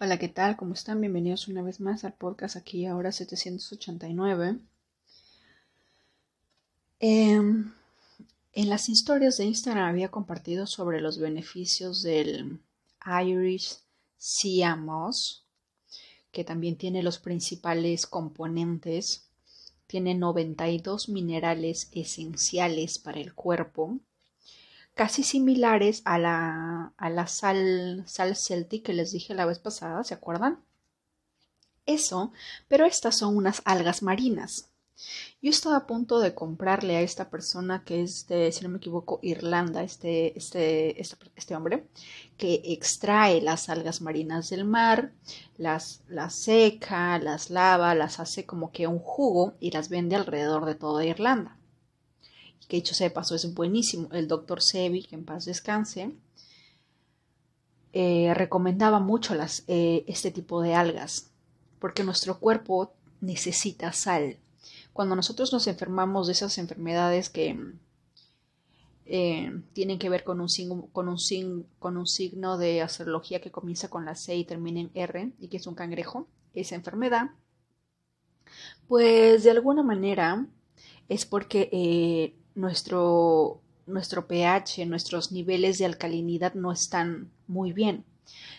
Hola, ¿qué tal? ¿Cómo están? Bienvenidos una vez más al podcast aquí ahora 789. Em, en las historias de Instagram había compartido sobre los beneficios del Irish Sea Moss, que también tiene los principales componentes. Tiene 92 minerales esenciales para el cuerpo casi similares a la, a la sal, sal celtic que les dije la vez pasada, ¿se acuerdan? Eso, pero estas son unas algas marinas. Yo estaba a punto de comprarle a esta persona que es de, si no me equivoco, Irlanda, este, este, este, este hombre, que extrae las algas marinas del mar, las, las seca, las lava, las hace como que un jugo y las vende alrededor de toda Irlanda que dicho sea de paso es buenísimo, el doctor Sebi, que en paz descanse, eh, recomendaba mucho las, eh, este tipo de algas, porque nuestro cuerpo necesita sal. Cuando nosotros nos enfermamos de esas enfermedades que eh, tienen que ver con un, con, un con un signo de astrología que comienza con la C y termina en R, y que es un cangrejo, esa enfermedad, pues de alguna manera es porque nuestro, nuestro pH, nuestros niveles de alcalinidad no están muy bien.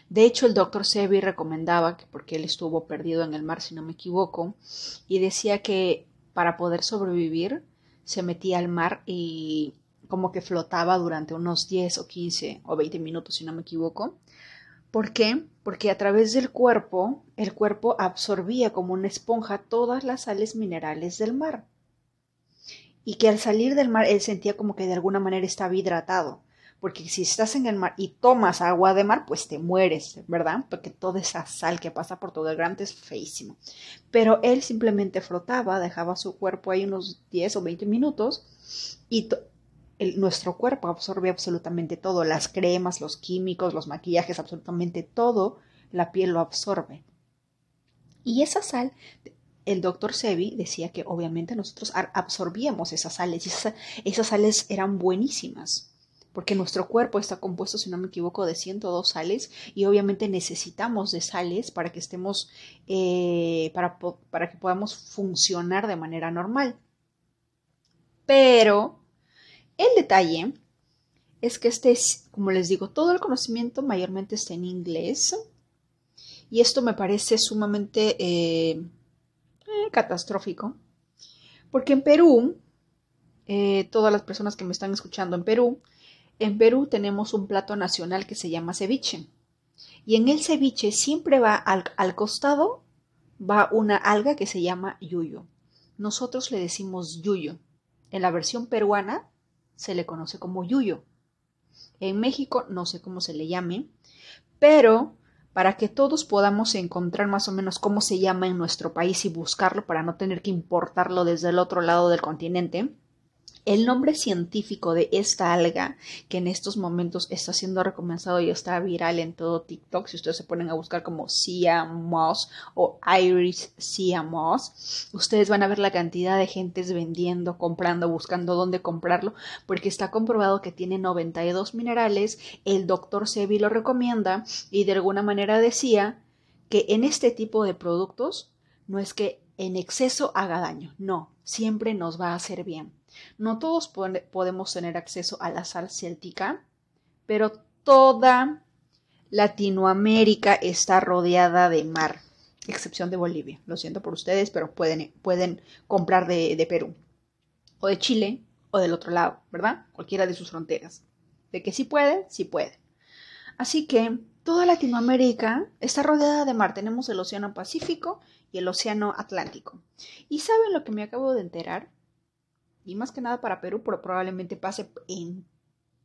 De hecho, el doctor Sebi recomendaba, que porque él estuvo perdido en el mar, si no me equivoco, y decía que para poder sobrevivir se metía al mar y como que flotaba durante unos 10 o 15 o 20 minutos, si no me equivoco. ¿Por qué? Porque a través del cuerpo, el cuerpo absorbía como una esponja todas las sales minerales del mar y que al salir del mar él sentía como que de alguna manera estaba hidratado. Porque si estás en el mar y tomas agua de mar, pues te mueres, ¿verdad? Porque toda esa sal que pasa por todo el grante es feísimo. Pero él simplemente flotaba, dejaba su cuerpo ahí unos 10 o 20 minutos y nuestro cuerpo absorbe absolutamente todo, las cremas, los químicos, los maquillajes, absolutamente todo, la piel lo absorbe. Y esa sal el doctor Sebi decía que obviamente nosotros absorbíamos esas sales y esas, sales eran buenísimas porque nuestro cuerpo está compuesto, si no me equivoco, de 102 sales y obviamente necesitamos de sales para que estemos, eh, para, para que podamos funcionar de manera normal. Pero el detalle es que este, como les digo, todo el conocimiento mayormente está en inglés y esto me parece sumamente... Eh, catastrófico, porque en Perú, eh, todas las personas que me están escuchando en Perú, en Perú tenemos un plato nacional que se llama ceviche. Y en el ceviche siempre va al, al costado, va una alga que se llama yuyo. Nosotros le decimos yuyo. En la versión peruana se le conoce como yuyo. En México no sé cómo se le llame, pero para que todos podamos encontrar más o menos cómo se llama en nuestro país y buscarlo para no tener que importarlo desde el otro lado del continente. El nombre científico de esta alga, que en estos momentos está siendo recomenzado y está viral en todo TikTok, si ustedes se ponen a buscar como Sea Moss o Irish Sea Moss, ustedes van a ver la cantidad de gentes vendiendo, comprando, buscando dónde comprarlo, porque está comprobado que tiene 92 minerales, el doctor Sebi lo recomienda y de alguna manera decía que en este tipo de productos no es que en exceso haga daño, no, siempre nos va a hacer bien. No todos podemos tener acceso a la sal céltica, pero toda Latinoamérica está rodeada de mar, excepción de Bolivia. Lo siento por ustedes, pero pueden, pueden comprar de, de Perú, o de Chile, o del otro lado, ¿verdad? Cualquiera de sus fronteras. De que sí pueden, sí pueden. Así que toda Latinoamérica está rodeada de mar. Tenemos el Océano Pacífico y el Océano Atlántico. ¿Y saben lo que me acabo de enterar? Y más que nada para Perú, pero probablemente pase en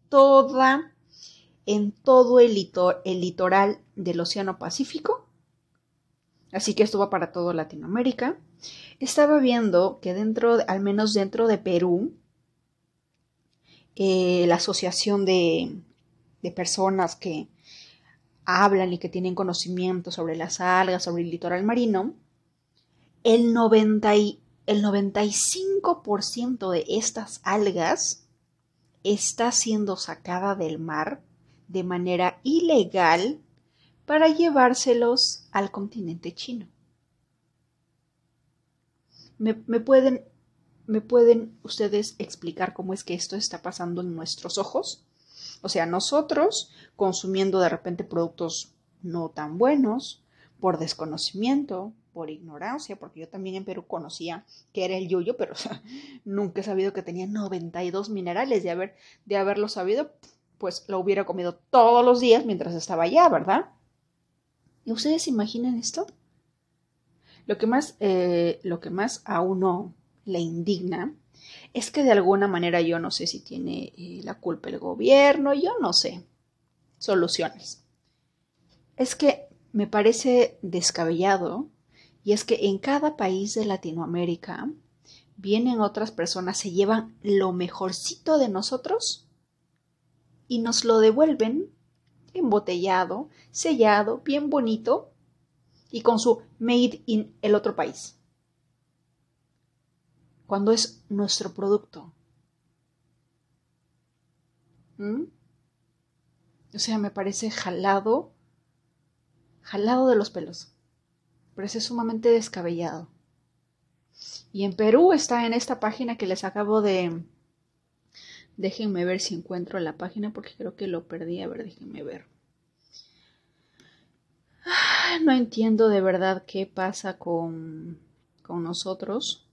toda, en todo el, el litoral del Océano Pacífico. Así que esto va para toda Latinoamérica. Estaba viendo que dentro, al menos dentro de Perú, eh, la asociación de, de personas que hablan y que tienen conocimiento sobre las algas, sobre el litoral marino, el 90 el 95% de estas algas está siendo sacada del mar de manera ilegal para llevárselos al continente chino. ¿Me, pueden, ¿Me pueden ustedes explicar cómo es que esto está pasando en nuestros ojos? O sea, nosotros consumiendo de repente productos no tan buenos, por desconocimiento, por ignorancia, porque yo también en Perú conocía que era el yuyo, pero nunca he sabido que tenía 92 minerales. De, haber, de haberlo sabido, pues lo hubiera comido todos los días mientras estaba allá, ¿verdad? ¿Y ustedes imaginan esto? Lo que más, eh, lo que más a uno le indigna es que de alguna manera yo no sé si tiene eh, la culpa el gobierno, yo no sé. Soluciones. Es que me parece descabellado y es que en cada país de Latinoamérica vienen otras personas, se llevan lo mejorcito de nosotros y nos lo devuelven embotellado, sellado, bien bonito y con su made in el otro país. Cuando es nuestro producto. ¿Mm? O sea, me parece jalado, jalado de los pelos. Parece sumamente descabellado. Y en Perú está en esta página que les acabo de... Déjenme ver si encuentro la página porque creo que lo perdí. A ver, déjenme ver. No entiendo de verdad qué pasa con, con nosotros.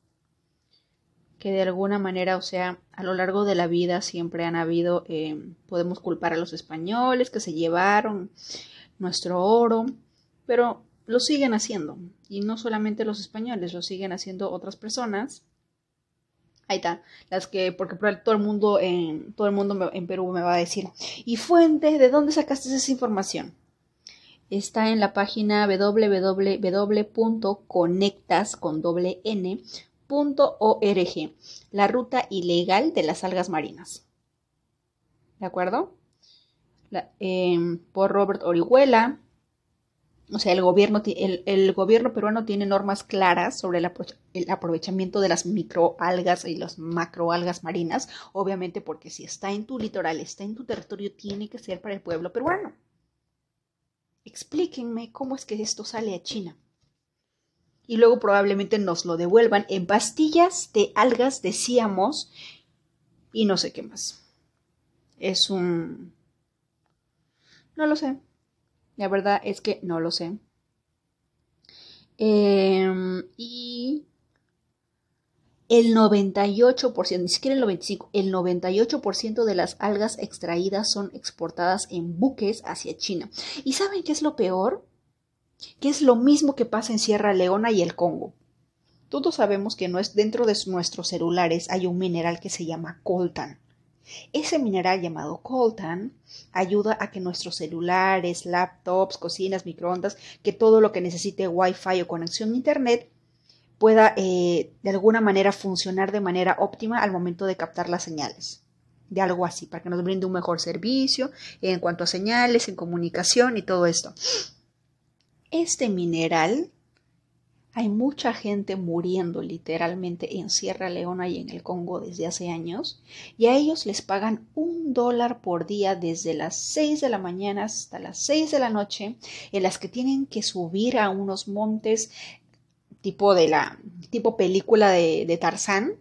Que de alguna manera, o sea, a lo largo de la vida siempre han habido, eh, podemos culpar a los españoles que se llevaron nuestro oro, pero lo siguen haciendo. Y no solamente los españoles, lo siguen haciendo otras personas. Ahí está, las que, porque todo el mundo en, todo el mundo en Perú me va a decir, ¿y fuente? ¿De dónde sacaste esa información? Está en la página www.conectas.org, la ruta ilegal de las algas marinas. ¿De acuerdo? Em, por Robert Orihuela, o sea, el gobierno, el, gobierno peruano tiene normas claras sobre el, el, aprovechamiento de las microalgas y las macroalgas marinas, obviamente porque si está en tu litoral, está en tu territorio, tiene que ser para el pueblo peruano. Explíquenme cómo es que esto sale a China. Y luego probablemente nos lo devuelvan en pastillas de algas, decíamos, y no sé qué más. Es un... No lo sé. La verdad es que no lo sé. Em, y el 98%, ni siquiera el 95%, el 98% de las algas extraídas son exportadas en buques hacia China. ¿Y saben qué es lo peor? Que es lo mismo que pasa en Sierra Leona y el Congo. Todos sabemos que no es, dentro de nuestros celulares hay un mineral que se llama coltan. Ese mineral llamado coltan ayuda a que nuestros celulares, laptops, cocinas, microondas, que todo lo que necesite Wi-Fi o conexión a Internet pueda eh, de alguna manera funcionar de manera óptima al momento de captar las señales. De algo así, para que nos brinde un mejor servicio en cuanto a señales, en comunicación y todo esto. Este mineral hay mucha gente muriendo literalmente en Sierra Leona y en el Congo desde hace años, y a ellos les pagan un dólar por día desde las 6 de la mañana hasta las 6 de la noche, en las que tienen que subir a unos montes tipo de la tipo película de, de Tarzán,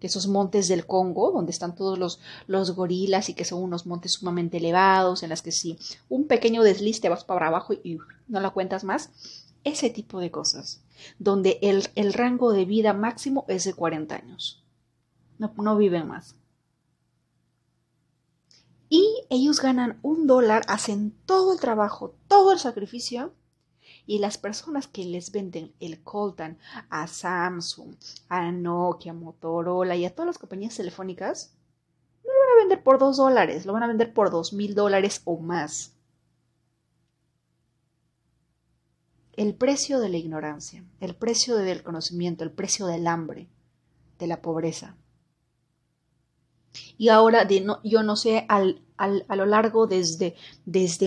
esos montes del Congo, donde están todos los, los gorilas y que son unos montes sumamente elevados, en las que si un pequeño desliz te vas para abajo y no la cuentas más, ese tipo de cosas donde el, rango de vida máximo es de 40 años. No, no viven más. Y ellos ganan un dólar, hacen todo el trabajo, todo el sacrificio, y las personas que les venden el coltan a Samsung, a Nokia, Motorola y a todas las compañías telefónicas, no lo van a vender por dos dólares, lo van a vender por dos mil dólares o más. El precio de la ignorancia, el precio del conocimiento, el precio del hambre, de la pobreza. Y ahora de no, yo no sé, a lo largo desde,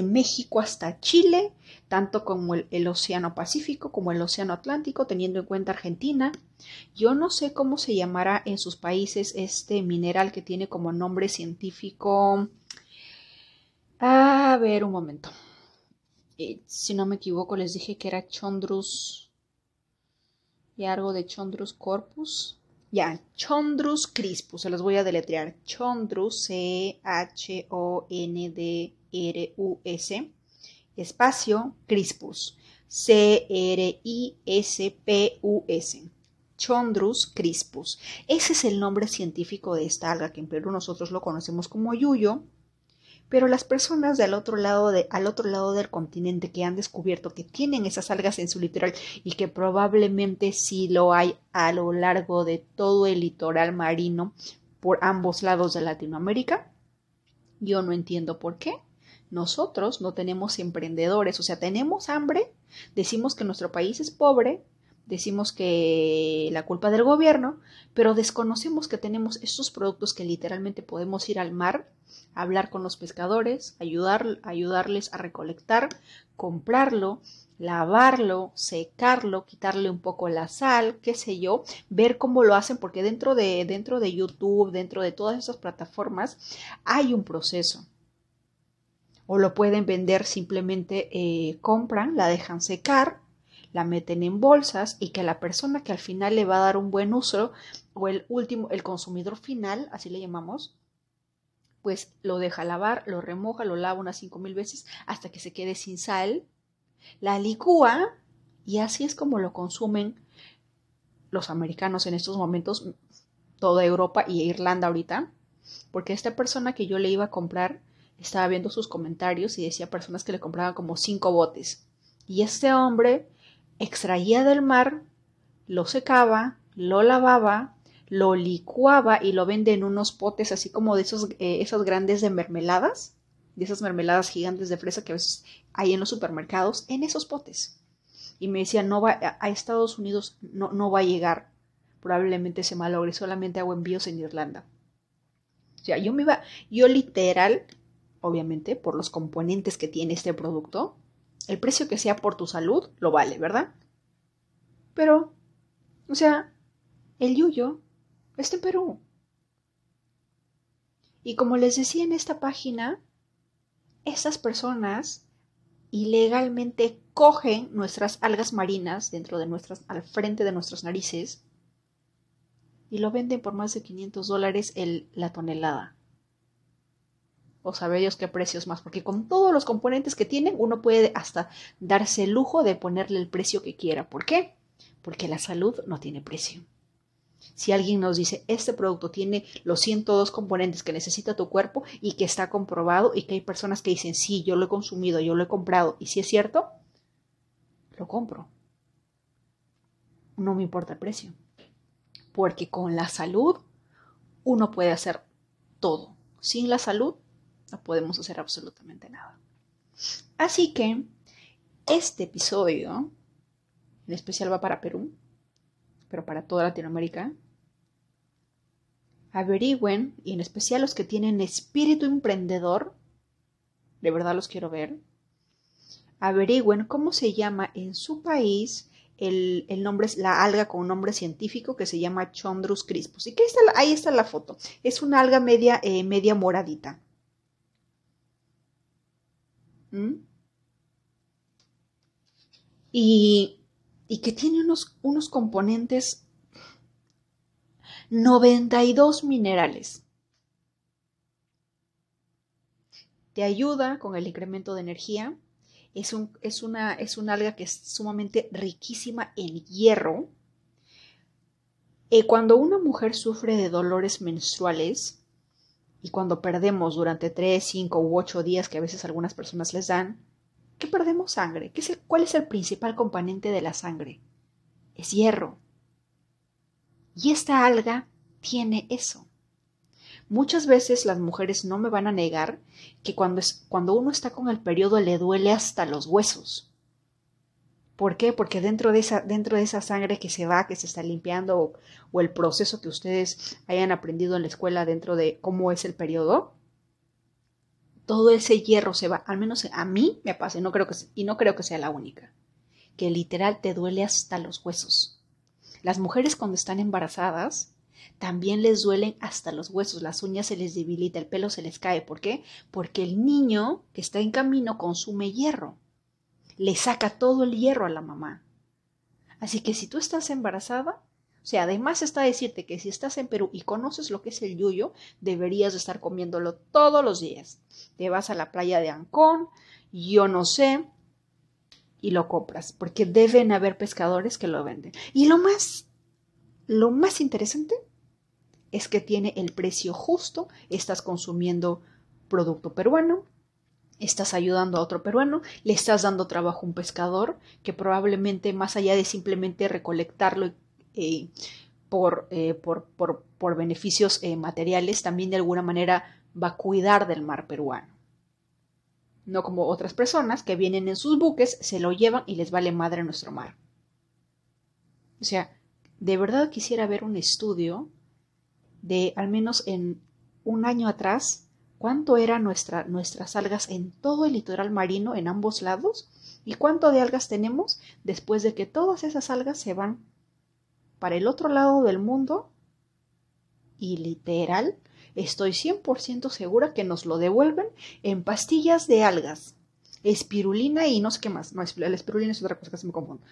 México hasta Chile, tanto como el, Océano Pacífico como el Océano Atlántico, teniendo en cuenta Argentina, yo no sé cómo se llamará en sus países este mineral que tiene como nombre científico. A ver, un momento. Si no me equivoco, les dije que era Chondrus y algo de Chondrus corpus. Ya, Chondrus crispus, se los voy a deletrear. Chondrus, C-H-O-N-D-R-U-S, espacio, crispus, C-R-I-S-P-U-S. Chondrus crispus. Ese es el nombre científico de esta alga que en Perú nosotros lo conocemos como yuyo pero las personas del otro lado de, al otro lado del continente que han descubierto que tienen esas algas en su litoral y que probablemente sí lo hay a lo largo de todo el litoral marino por ambos lados de Latinoamérica, yo no entiendo por qué. Nosotros no tenemos emprendedores, o sea, tenemos hambre, decimos que nuestro país es pobre, decimos que la culpa del gobierno, pero desconocemos que tenemos estos productos que literalmente podemos ir al mar, hablar con los pescadores, ayudar, ayudarles a recolectar, comprarlo, lavarlo, secarlo, quitarle un poco la sal, qué sé yo, ver cómo lo hacen, porque dentro de, dentro de YouTube, dentro de todas esas plataformas, hay un proceso. O lo pueden vender simplemente, eh, compran, la dejan secar, la meten en bolsas y que la persona que al final le va a dar un buen uso o el último, el consumidor final, así le llamamos, pues lo deja lavar, lo remoja, lo lava unas cinco mil veces hasta que se quede sin sal, la licúa y así es como lo consumen los americanos en estos momentos, toda Europa y Irlanda ahorita, porque esta persona que yo le iba a comprar estaba viendo sus comentarios y decía personas que le compraban como cinco botes. Y este hombre extraía del mar, lo secaba, lo lavaba, lo licuaba y lo vende en unos potes así como de esos, eh, grandes de mermeladas, de esas mermeladas gigantes de fresa que a veces hay en los supermercados, en esos potes. Y me decía, no va, a Estados Unidos no, no va a llegar, probablemente se malogre, solamente hago envíos en Irlanda. O sea, yo me iba, yo literal, obviamente, por los componentes que tiene este producto, el precio que sea por tu salud lo vale, ¿verdad? Pero, o sea, el yuyo está en Perú. Y como les decía en esta página, estas personas ilegalmente cogen nuestras algas marinas dentro de nuestras, al frente de nuestras narices y lo venden por más de 500 dólares la tonelada o sabe Dios qué precios más, porque con todos los componentes que tienen uno puede hasta darse el lujo de ponerle el precio que quiera. ¿Por qué? Porque la salud no tiene precio. Si alguien nos dice, este producto tiene los 102 componentes que necesita tu cuerpo y que está comprobado y que hay personas que dicen, sí, yo lo he consumido, yo lo he comprado y si es cierto, lo compro. No me importa el precio. Porque con la salud uno puede hacer todo. Sin la salud podemos hacer absolutamente nada. Así que este episodio, en especial va para Perú, pero para toda Latinoamérica, averigüen, y en especial los que tienen espíritu emprendedor, de verdad los quiero ver, averigüen cómo se llama en su país el, nombre es la alga con un nombre científico que se llama Chondrus crispus. Y ahí está la foto. Es una alga media, eh, media moradita. Y, y, que tiene unos, unos componentes 92 minerales. Te ayuda con el incremento de energía. Es, un, es, una, es alga que es sumamente riquísima en hierro. Y cuando una mujer sufre de dolores menstruales, y cuando perdemos durante 3, 5 u 8 días que a veces algunas personas les dan, ¿qué perdemos sangre? ¿Qué es ¿Cuál es el principal componente de la sangre? Es hierro. Y esta alga tiene eso. Muchas veces las mujeres no me van a negar que cuando, es, cuando uno está con el periodo le duele hasta los huesos. ¿Por qué? Porque dentro de, esa, dentro de esa sangre que se va, que se está limpiando, o, el proceso que ustedes hayan aprendido en la escuela dentro de cómo es el periodo, todo ese hierro se va. Al menos a mí me pasa, no creo que, y no creo que sea la única, que literal te duele hasta los huesos. Las mujeres cuando están embarazadas también les duelen hasta los huesos, las uñas se les debilita, el pelo se les cae. ¿Por qué? Porque el niño que está en camino consume hierro le saca todo el hierro a la mamá. Así que si tú estás embarazada, o sea, además está decirte que si estás en Perú y conoces lo que es el yuyo, deberías estar comiéndolo todos los días. Te vas a la playa de Ancón, yo no sé, y lo compras, porque deben haber pescadores que lo venden. Y lo más, lo más interesante es que tiene el precio justo, estás consumiendo producto peruano, estás ayudando a otro peruano, le estás dando trabajo a un pescador que probablemente más allá de simplemente recolectarlo eh, por, eh, por, por, por, beneficios eh, materiales, también de alguna manera va a cuidar del mar peruano. No como otras personas que vienen en sus buques, se lo llevan y les vale madre nuestro mar. O sea, de verdad quisiera ver un estudio de al menos en un año atrás cuánto eran nuestra, nuestras algas en todo el litoral marino en ambos lados y cuánto de algas tenemos después de que todas esas algas se van para el otro lado del mundo y literal estoy 100% segura que nos lo devuelven en pastillas de algas, espirulina y no sé qué más. No, la espirulina es otra cosa que se me confunde.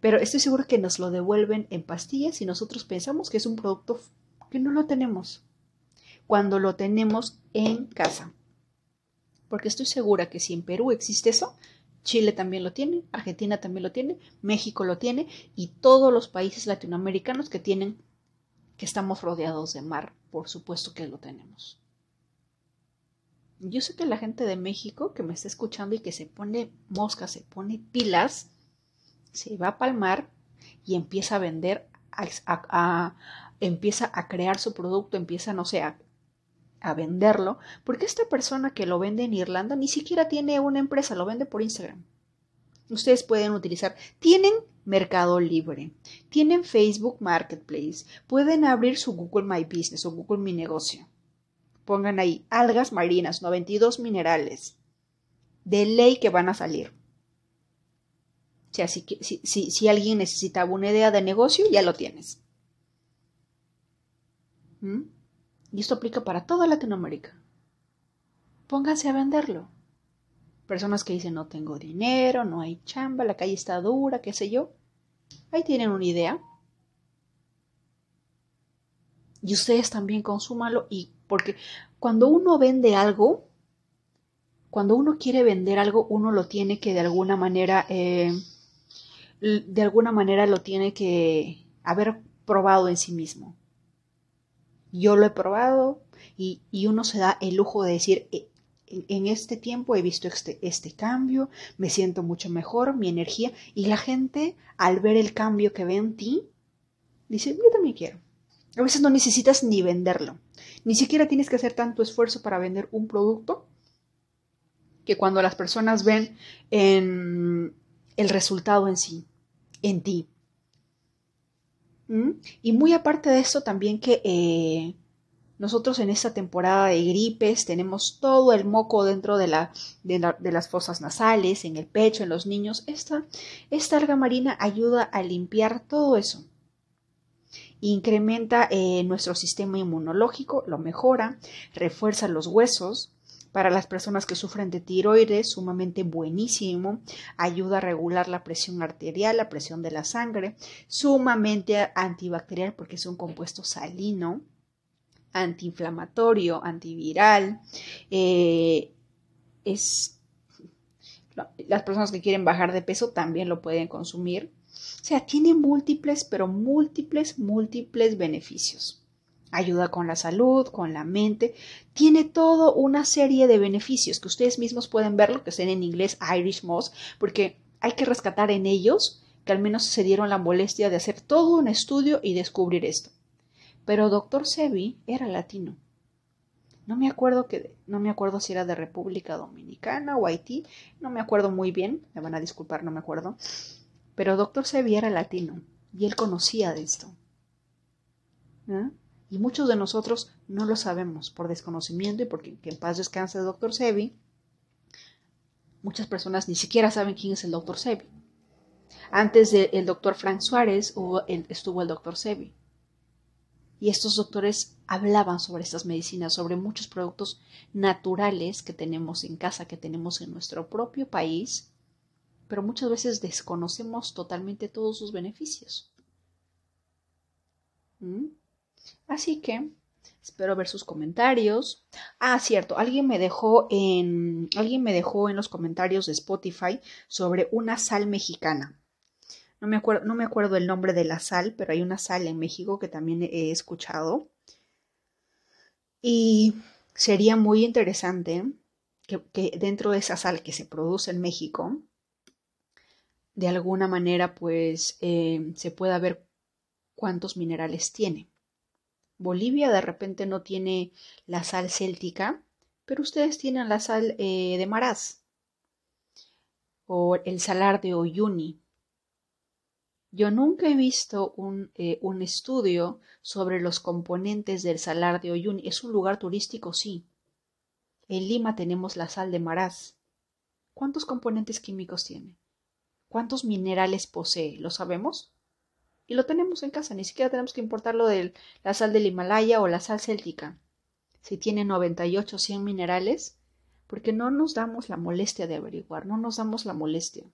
Pero estoy segura que nos lo devuelven en pastillas y nosotros pensamos que es un producto que no lo tenemos cuando lo tenemos en casa. Porque estoy segura que si en Perú existe eso, Chile también lo tiene, Argentina también lo tiene, México lo tiene y todos los países latinoamericanos que tienen, que estamos rodeados de mar, por supuesto que lo tenemos. Yo sé que la gente de México que me está escuchando y que se pone mosca, se pone pilas, se va a mar y empieza a vender, empieza a crear su producto, empieza, no sé, a, a venderlo, porque esta persona que lo vende en Irlanda ni siquiera tiene una empresa, lo vende por Instagram. Ustedes pueden utilizar, tienen Mercado Libre, tienen Facebook Marketplace, pueden abrir su Google My Business o Google Mi Negocio. Pongan ahí algas marinas, 92 minerales. De ley que van a salir. O sea, si, si, si alguien necesitaba una idea de negocio, ya lo tienes. ¿Mm? Y esto aplica para toda Latinoamérica. Pónganse a venderlo. Personas que dicen no tengo dinero, no hay chamba, la calle está dura, qué sé yo. Ahí tienen una idea. Y ustedes también consúmanlo y porque cuando uno vende algo, cuando uno quiere vender algo, uno lo tiene que de alguna manera, eh, de alguna manera lo tiene que haber probado en sí mismo yo lo he probado y, uno se da el lujo de decir, eh, en, este tiempo he visto este, este cambio, me siento mucho mejor, mi energía, y la gente al ver el cambio que ve en ti, dice, yo también quiero. A veces no necesitas ni venderlo, ni siquiera tienes que hacer tanto esfuerzo para vender un producto que cuando las personas ven en el resultado en sí, en ti, y muy aparte de eso, también que eh, nosotros en esta temporada de gripes tenemos todo el moco dentro de, la, de, las fosas nasales, en el pecho, en los niños. Esta, esta alga marina ayuda a limpiar todo eso. Incrementa eh, nuestro sistema inmunológico, lo mejora, refuerza los huesos, para las personas que sufren de tiroides, sumamente buenísimo. Ayuda a regular la presión arterial, la presión de la sangre. Sumamente antibacterial porque es un compuesto salino. Antiinflamatorio, antiviral. Eh, es las personas que quieren bajar de peso también lo pueden consumir. O sea, tiene múltiples, pero múltiples, múltiples beneficios ayuda con la salud, con la mente, tiene todo una serie de beneficios que ustedes mismos pueden ver, lo que estén en inglés Irish Moss, porque hay que rescatar en ellos que al menos se dieron la molestia de hacer todo un estudio y descubrir esto. Pero Dr. Sebi era latino. No me acuerdo que no me acuerdo si era de República Dominicana o Haití, no me acuerdo muy bien, me van a disculpar, no me acuerdo. Pero Dr. Sebi era latino y él conocía de esto. ¿Ah? Y muchos de nosotros no lo sabemos por desconocimiento y porque que en paz descanse el doctor Sebi. Muchas personas ni siquiera saben quién es el doctor Sebi. Antes del doctor Frank Suárez estuvo el doctor Sebi. Y estos doctores hablaban sobre estas medicinas, sobre muchos productos naturales que tenemos en casa, que tenemos en nuestro propio país, pero muchas veces desconocemos totalmente todos sus beneficios. ¿Mm? Así que espero ver sus comentarios. Ah, cierto, alguien me dejó en alguien me dejó en los comentarios de Spotify sobre una sal mexicana. No me acuerdo, no me acuerdo el nombre de la sal, pero hay una sal en México que también he escuchado. Y sería muy interesante que, dentro de esa sal que se produce en México, de alguna manera, pues eh, se pueda ver cuántos minerales tiene. Bolivia de repente no tiene la sal céltica, pero ustedes tienen la sal eh, de Maraz o el salar de Oyuni. Yo nunca he visto un, eh, un, estudio sobre los componentes del salar de Oyuni. Es un lugar turístico, sí. En Lima tenemos la sal de Maraz. ¿Cuántos componentes químicos tiene? ¿Cuántos minerales posee? ¿Lo sabemos? Y lo tenemos en casa, ni siquiera tenemos que importarlo de la sal del Himalaya o la sal céltica. Si tiene 98 o 100 minerales, porque no nos damos la molestia de averiguar, no nos damos la molestia.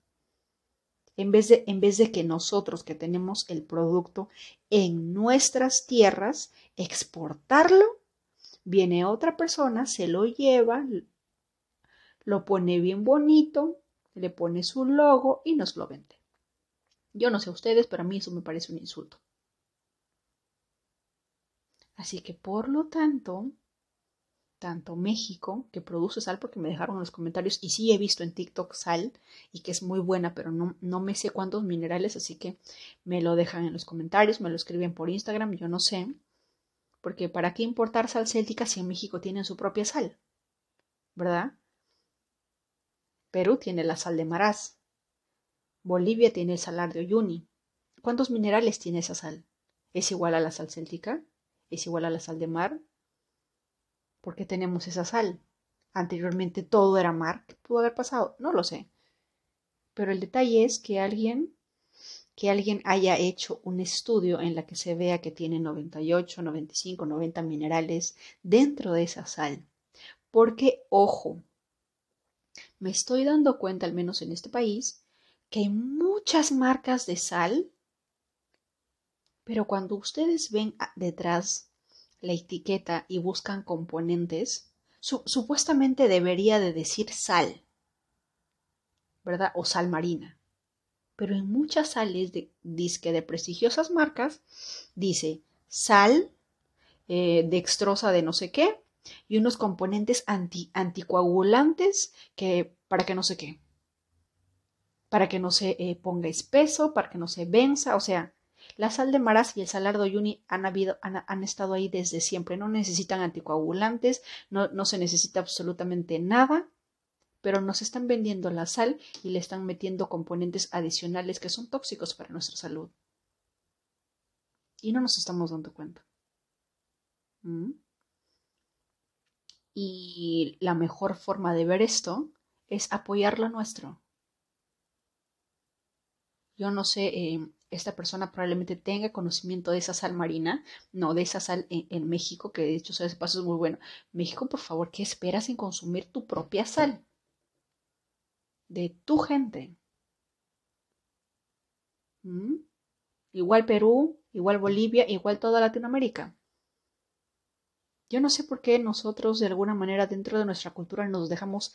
En vez de, en vez de que nosotros que tenemos el producto en nuestras tierras, exportarlo, viene otra persona, se lo lleva, lo pone bien bonito, le pone su logo y nos lo vende. Yo no sé ustedes, pero a mí eso me parece un insulto. Así que por lo tanto, tanto México, que produce sal, porque me dejaron en los comentarios, y sí he visto en TikTok sal, y que es muy buena, pero no, no me sé cuántos minerales, así que me lo dejan en los comentarios, me lo escriben por Instagram, yo no sé. Porque ¿para qué importar sal céltica si en México tienen su propia sal? ¿Verdad? Perú tiene la sal de Maraz, Bolivia tiene el salar de Uyuni. ¿Cuántos minerales tiene esa sal? ¿Es igual a la sal céltica? ¿Es igual a la sal de mar? ¿Por qué tenemos esa sal? Anteriormente todo era mar. ¿Qué pudo haber pasado? No lo sé. Pero el detalle es que alguien que alguien haya hecho un estudio en la que se vea que tiene 98, 95, 90 minerales dentro de esa sal. Porque, ojo, me estoy dando cuenta, al menos en este país, que hay muchas marcas de sal, pero cuando ustedes ven detrás la etiqueta y buscan componentes, supuestamente debería de decir sal, ¿verdad? O sal marina. Pero en muchas sales de disque de prestigiosas marcas dice sal eh, dextrosa de no sé qué y unos componentes anti, anticoagulantes que para que no sé qué para que no se eh, ponga espeso, para que no se venza, o sea, la sal de maraz y el salar de Uyuni han, habido, han, estado ahí desde siempre, no necesitan anticoagulantes, no, no se necesita absolutamente nada, pero nos están vendiendo la sal y le están metiendo componentes adicionales que son tóxicos para nuestra salud. Y no nos estamos dando cuenta. ¿Mm? Y la mejor forma de ver esto es apoyar lo nuestro. Yo no sé, eh, esta persona probablemente tenga conocimiento de esa sal marina, no de esa sal en, México, que de hecho ese paso es muy bueno. México, por favor, ¿qué esperas en consumir tu propia sal? De tu gente. ¿Mm? Igual Perú, igual Bolivia, igual toda Latinoamérica. Yo no sé por qué nosotros de alguna manera dentro de nuestra cultura nos dejamos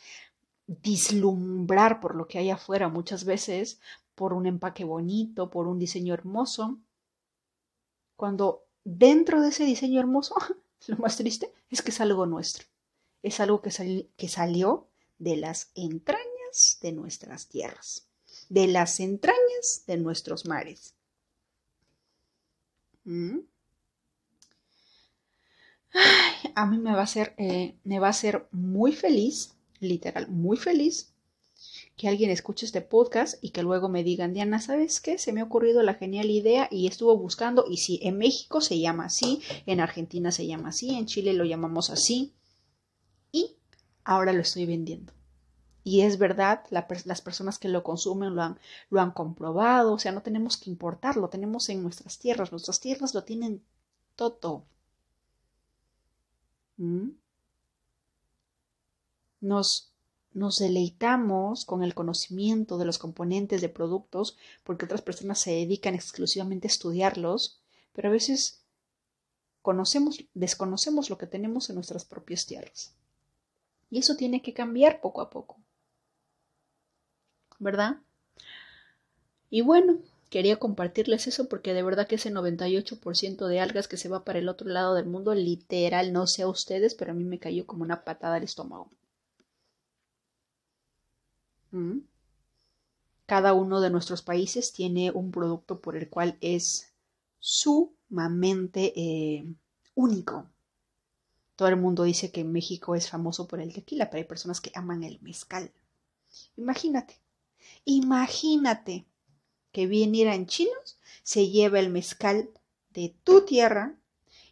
dislumbrar por lo que hay afuera muchas veces por un empaque bonito, por un diseño hermoso, cuando dentro de ese diseño hermoso, lo más triste es que es algo nuestro, es algo que, que salió de las entrañas de nuestras tierras, de las entrañas de nuestros mares. ¿Mm? a mí me va a ser, eh, me va a hacer muy feliz, literal, muy feliz que alguien escuche este podcast y que luego me digan, Diana, ¿sabes qué? Se me ha ocurrido la genial idea y estuvo buscando y si en México se llama así, en Argentina se llama así, en Chile lo llamamos así y ahora lo estoy vendiendo. Y es verdad, las personas que lo consumen lo han, lo han comprobado, o sea, no tenemos que importarlo, tenemos en nuestras tierras, nuestras tierras lo tienen todo. ¿Mm? Nos deleitamos con el conocimiento de los componentes de productos porque otras personas se dedican exclusivamente a estudiarlos, pero a veces conocemos, desconocemos lo que tenemos en nuestras propias tierras. Y eso tiene que cambiar poco a poco. ¿Verdad? Y bueno, quería compartirles eso porque de verdad que ese 98% de algas que se va para el otro lado del mundo, literal, no sé a ustedes, pero a mí me cayó como una patada al estómago. Cada uno de nuestros países tiene un producto por el cual es sumamente eh, único. Todo el mundo dice que México es famoso por el tequila, pero hay personas que aman el mezcal. Imagínate, imagínate que vinieran chinos, se lleva el mezcal de tu tierra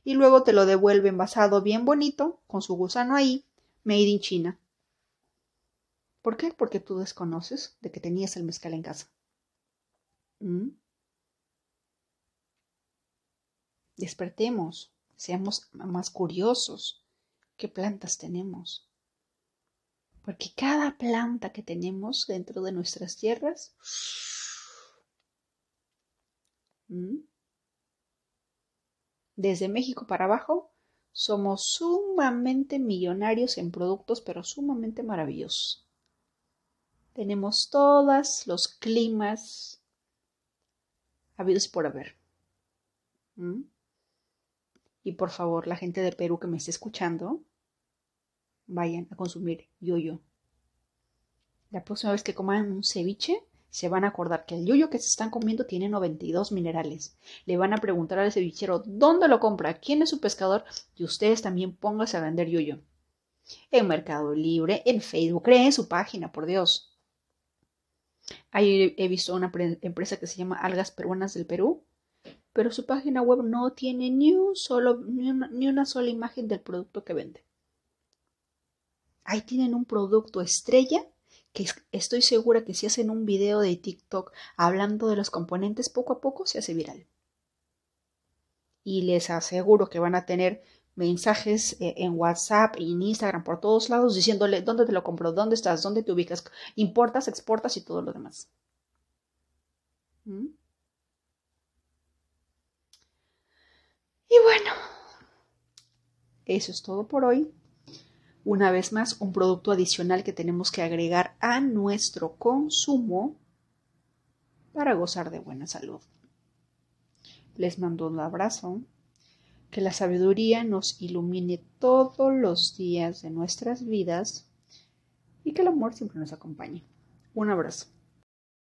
y luego te lo devuelve envasado bien bonito, con su gusano ahí, made in China. ¿Por qué? Porque tú desconoces de que tenías el mezcal en casa. ¿Mm? Despertemos, seamos más curiosos. ¿Qué plantas tenemos? Porque cada planta que tenemos dentro de nuestras tierras ¿Mm? desde México para abajo somos sumamente millonarios en productos, pero sumamente maravillosos. Tenemos todos los climas habidos por haber. ¿Mm? Y por favor, la gente de Perú que me esté escuchando, vayan a consumir yoyo. La próxima vez que coman un ceviche, se van a acordar que el yoyo que se están comiendo tiene 92 minerales. Le van a preguntar al cevichero dónde lo compra, quién es su pescador y ustedes también pónganse a vender yoyo. En Mercado Libre, en Facebook, creen su página, por Dios. Ahí he visto una empresa que se llama Algas Peruanas del Perú, pero su página web no tiene ni, un solo, ni, una, sola imagen del producto que vende. Ahí tienen un producto estrella que estoy segura que si hacen un video de TikTok hablando de los componentes poco a poco se hace viral. Y les aseguro que van a tener mensajes eh, en WhatsApp, en Instagram, por todos lados, diciéndole dónde te lo compro, dónde estás, dónde te ubicas, importas, exportas y todo lo demás. ¿Mm? Y bueno, eso es todo por hoy. Una vez más, un producto adicional que tenemos que agregar a nuestro consumo para gozar de buena salud. Les mando un abrazo que la sabiduría nos ilumine todos los días de nuestras vidas y que el amor siempre nos acompañe. Un abrazo.